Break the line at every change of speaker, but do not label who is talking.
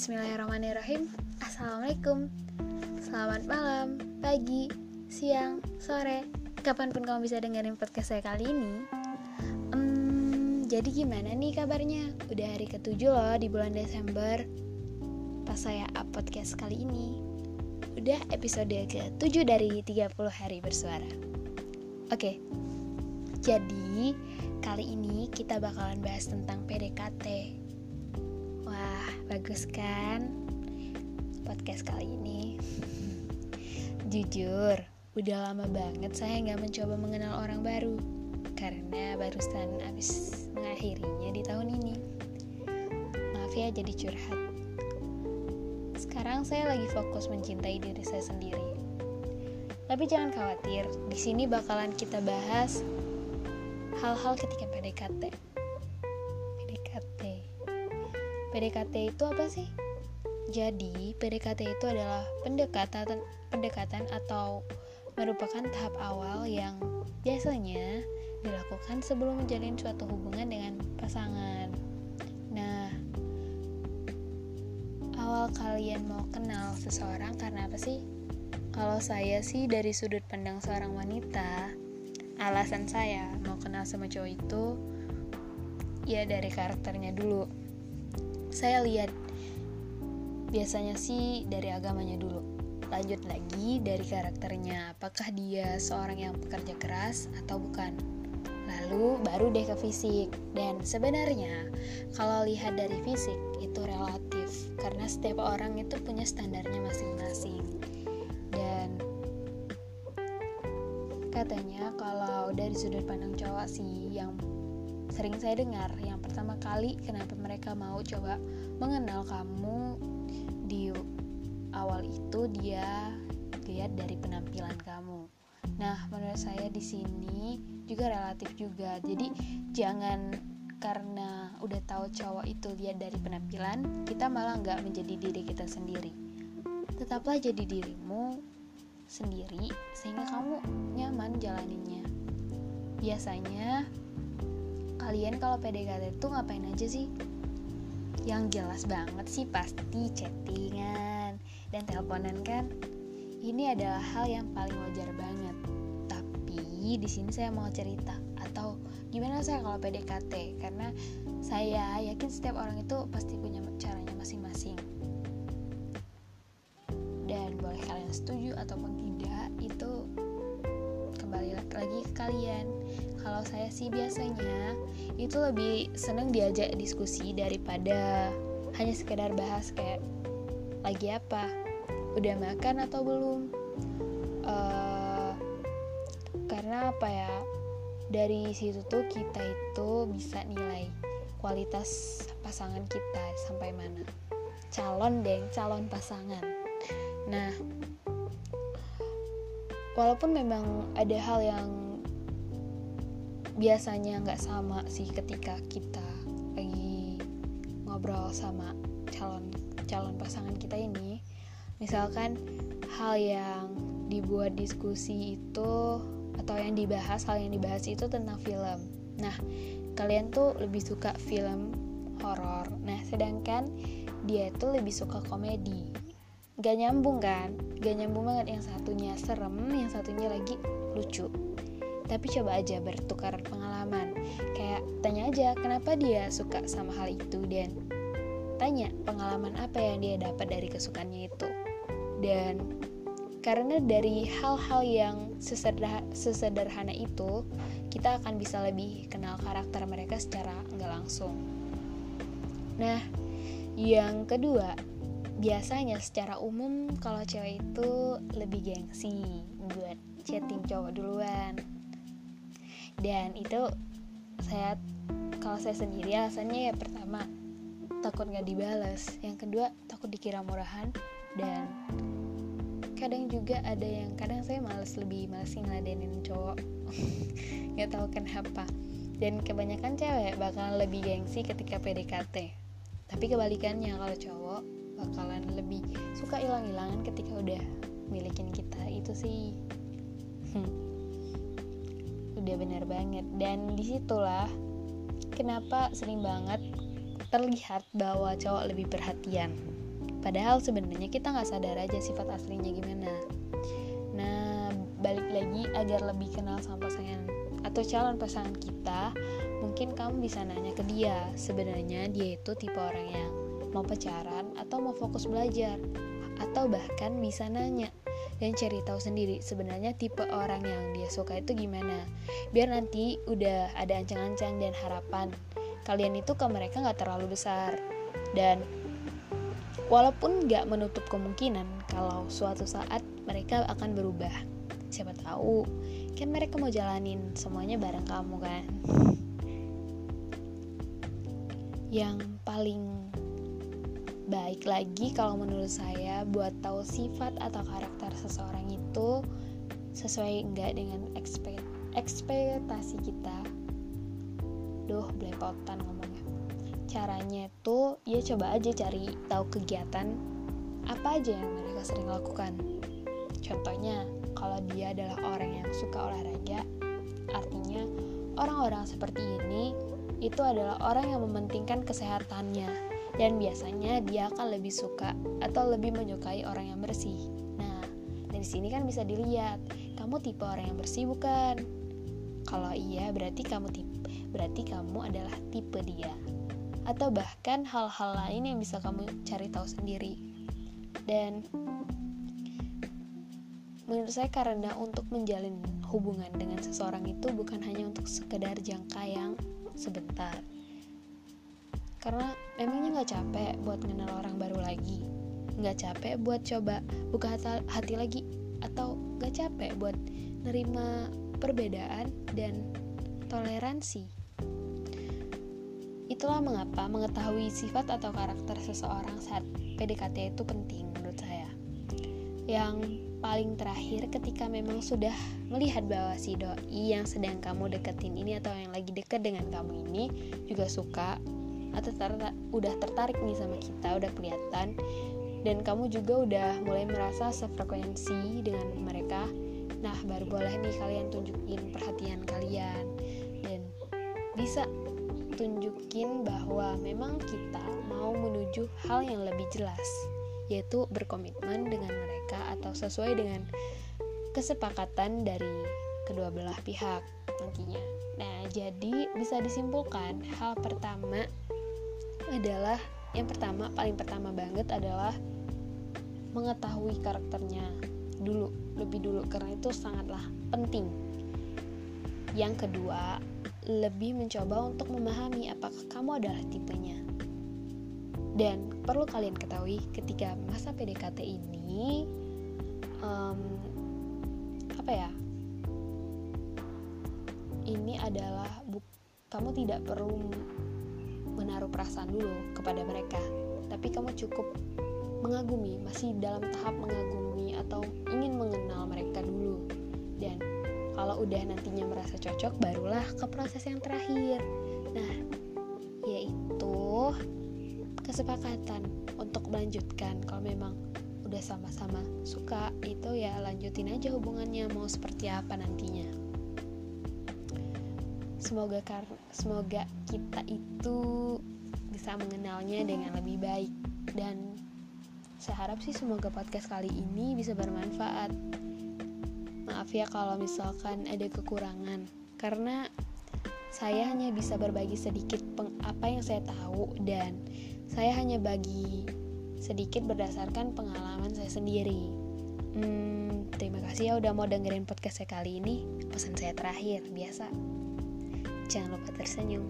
Bismillahirrahmanirrahim. Assalamualaikum. Selamat malam, pagi, siang, sore. Kapan pun kamu bisa dengerin podcast saya kali ini. Um, Jadi gimana nih kabarnya? Udah hari ketujuh loh di bulan Desember. Pas saya up podcast kali ini. Udah episode ke-7 dari 30 hari bersuara. Oke, jadi kali ini kita bakalan bahas tentang PDKT bagus kan? Podcast kali ini. Jujur udah lama banget saya nggak mencoba mengenal orang baru. Karena barusan habis mengakhirinya di tahun ini. Maaf ya jadi curhat. Sekarang saya lagi fokus mencintai diri saya sendiri. Tapi jangan khawatir di sini bakalan kita bahas hal-hal ketika PDKT PDKT itu apa sih? Jadi, PDKT itu adalah pendekatan pendekatan atau merupakan tahap awal yang biasanya dilakukan sebelum menjalin suatu hubungan dengan pasangan. Nah, awal kalian mau kenal seseorang karena apa sih? Kalau saya sih dari sudut pandang seorang wanita, alasan saya mau kenal sama cowok itu ya dari karakternya dulu saya lihat biasanya sih dari agamanya dulu. Lanjut lagi dari karakternya apakah dia seorang yang pekerja keras atau bukan? Lalu baru deh ke fisik. Dan sebenarnya kalau lihat dari fisik itu relatif. Karena setiap orang itu punya standarnya masing-masing. Dan katanya kalau dari sudut pandang cowok sih yang sering saya dengar yang pertama kali kenapa mereka mau coba mengenal kamu di awal itu dia lihat dari penampilan kamu. Nah, menurut saya di sini juga relatif juga. Jadi jangan karena udah tahu cowok itu lihat dari penampilan, kita malah nggak menjadi diri kita sendiri. Tetaplah jadi dirimu sendiri sehingga kamu nyaman jalaninnya. Biasanya kalian kalau PDKT itu ngapain aja sih? Yang jelas banget sih pasti chattingan dan teleponan kan. Ini adalah hal yang paling wajar banget. Tapi di sini saya mau cerita atau gimana saya kalau PDKT karena saya yakin setiap orang itu pasti punya caranya masing-masing. Dan boleh kalian setuju ataupun tidak lagi ke kalian. Kalau saya sih biasanya itu lebih seneng diajak diskusi daripada hanya sekedar bahas kayak lagi apa? Udah makan atau belum? Uh, karena apa ya? Dari situ tuh kita itu bisa nilai kualitas pasangan kita sampai mana. Calon deng calon pasangan. Nah walaupun memang ada hal yang biasanya nggak sama sih ketika kita lagi ngobrol sama calon calon pasangan kita ini. Misalkan hal yang dibuat diskusi itu atau yang dibahas hal yang dibahas itu tentang film. Nah kalian tuh lebih suka film horor. Nah sedangkan dia itu lebih suka komedi gak nyambung kan? Gak nyambung banget. Yang satunya serem yang satunya lagi lucu. Tapi coba aja bertukar pengalaman. Kayak tanya aja kenapa dia suka sama hal itu dan? Tanya pengalaman apa yang dia dapat dari kesukaannya itu. Dan karena dari hal-hal yang sesederhana, sesederhana itu kita akan bisa lebih kenal karakter mereka secara nggak langsung. Nah yang kedua biasanya secara umum kalau cewek itu lebih gengsi buat chatting cowok duluan. Dan itu saya kalau saya sendiri alasannya ya pertama takut nggak dibalas yang kedua takut dikira murahan. Dan kadang juga ada yang kadang saya males lebih males ngeladenin cowok. Nggak tahu kenapa. Dan kebanyakan cewek bakalan lebih gengsi ketika PDKT tapi kebalikannya kalau cowok bakalan lebih suka hilang-hilangan ketika udah milikin kita. Itu sih. Hmm. Udah bener banget. Dan di situlah kenapa sering banget terlihat bahwa cowok lebih perhatian. Padahal sebenarnya kita nggak sadar aja sifat aslinya gimana. Nah balik lagi agar lebih kenal sama pasangan atau calon pasangan kita mungkin kamu bisa nanya ke dia. Sebenarnya dia itu tipe orang yang mau pacaran atau mau fokus belajar atau bahkan bisa nanya dan cari tahu sendiri sebenarnya tipe orang yang dia suka itu gimana. Biar nanti udah ada ancang-ancang dan harapan kalian itu ke mereka nggak terlalu besar. Dan walaupun nggak menutup kemungkinan kalau suatu saat mereka akan berubah siapa tahu kan mereka mau jalanin semuanya bareng kamu kan. Yang paling baik lagi kalau menurut saya buat tahu sifat atau karakter seseorang itu sesuai enggak dengan ekspektasi kita. Duh belepotan ngomongnya. Caranya itu ya coba aja cari tahu kegiatan apa aja yang mereka sering lakukan. Contohnya kalau dia adalah orang yang suka olahraga artinya orang-orang seperti ini itu adalah orang yang mementingkan kesehatannya dan biasanya dia akan lebih suka atau lebih menyukai orang yang bersih. Nah, dari sini kan bisa dilihat kamu tipe orang yang bersih bukan? Kalau iya, berarti kamu tipe berarti kamu adalah tipe dia. Atau bahkan hal-hal lain yang bisa kamu cari tahu sendiri. Dan menurut saya karena untuk menjalin hubungan dengan seseorang itu bukan hanya untuk sekedar jangka yang sebentar karena emangnya nggak capek buat kenal orang baru lagi? Nggak capek buat coba buka hati lagi? Atau nggak capek buat nerima perbedaan dan toleransi? Itulah mengapa mengetahui sifat atau karakter seseorang saat PDKT itu penting menurut saya. Yang paling terakhir ketika memang sudah melihat bahwa si doi yang sedang kamu deketin ini atau yang lagi deket dengan kamu ini juga suka atau ter udah tertarik nih sama kita udah kelihatan. Dan kamu juga udah mulai merasa sefrekuensi dengan mereka. Nah baru boleh nih kalian tunjukin perhatian kalian. Dan bisa tunjukin bahwa memang kita mau menuju hal yang lebih jelas yaitu berkomitmen dengan mereka atau sesuai dengan kesepakatan dari kedua belah pihak nantinya. Nah, jadi bisa disimpulkan hal pertama adalah yang pertama paling pertama banget adalah mengetahui karakternya dulu lebih dulu karena itu sangatlah penting. Yang kedua lebih mencoba untuk memahami apakah kamu adalah tipenya. Dan perlu kalian ketahui ketika masa PDKT ini um, apa ya ini adalah bu kamu tidak perlu menaruh perasaan dulu kepada mereka. Tapi kamu cukup mengagumi masih dalam tahap mengagumi atau ingin mengenal mereka dulu. Dan kalau udah nantinya merasa cocok barulah ke proses yang terakhir. Nah yaitu kesepakatan untuk melanjutkan. Kalau memang udah sama-sama suka itu ya lanjutin aja hubungannya mau seperti apa nantinya semoga kar semoga kita itu bisa mengenalnya dengan lebih baik dan saya harap sih semoga podcast kali ini bisa bermanfaat maaf ya kalau misalkan ada kekurangan karena saya hanya bisa berbagi sedikit peng apa yang saya tahu dan saya hanya bagi sedikit berdasarkan pengalaman saya sendiri. Hmm, terima kasih ya udah mau dengerin podcast saya kali ini. Pesan saya terakhir, biasa. Jangan lupa tersenyum.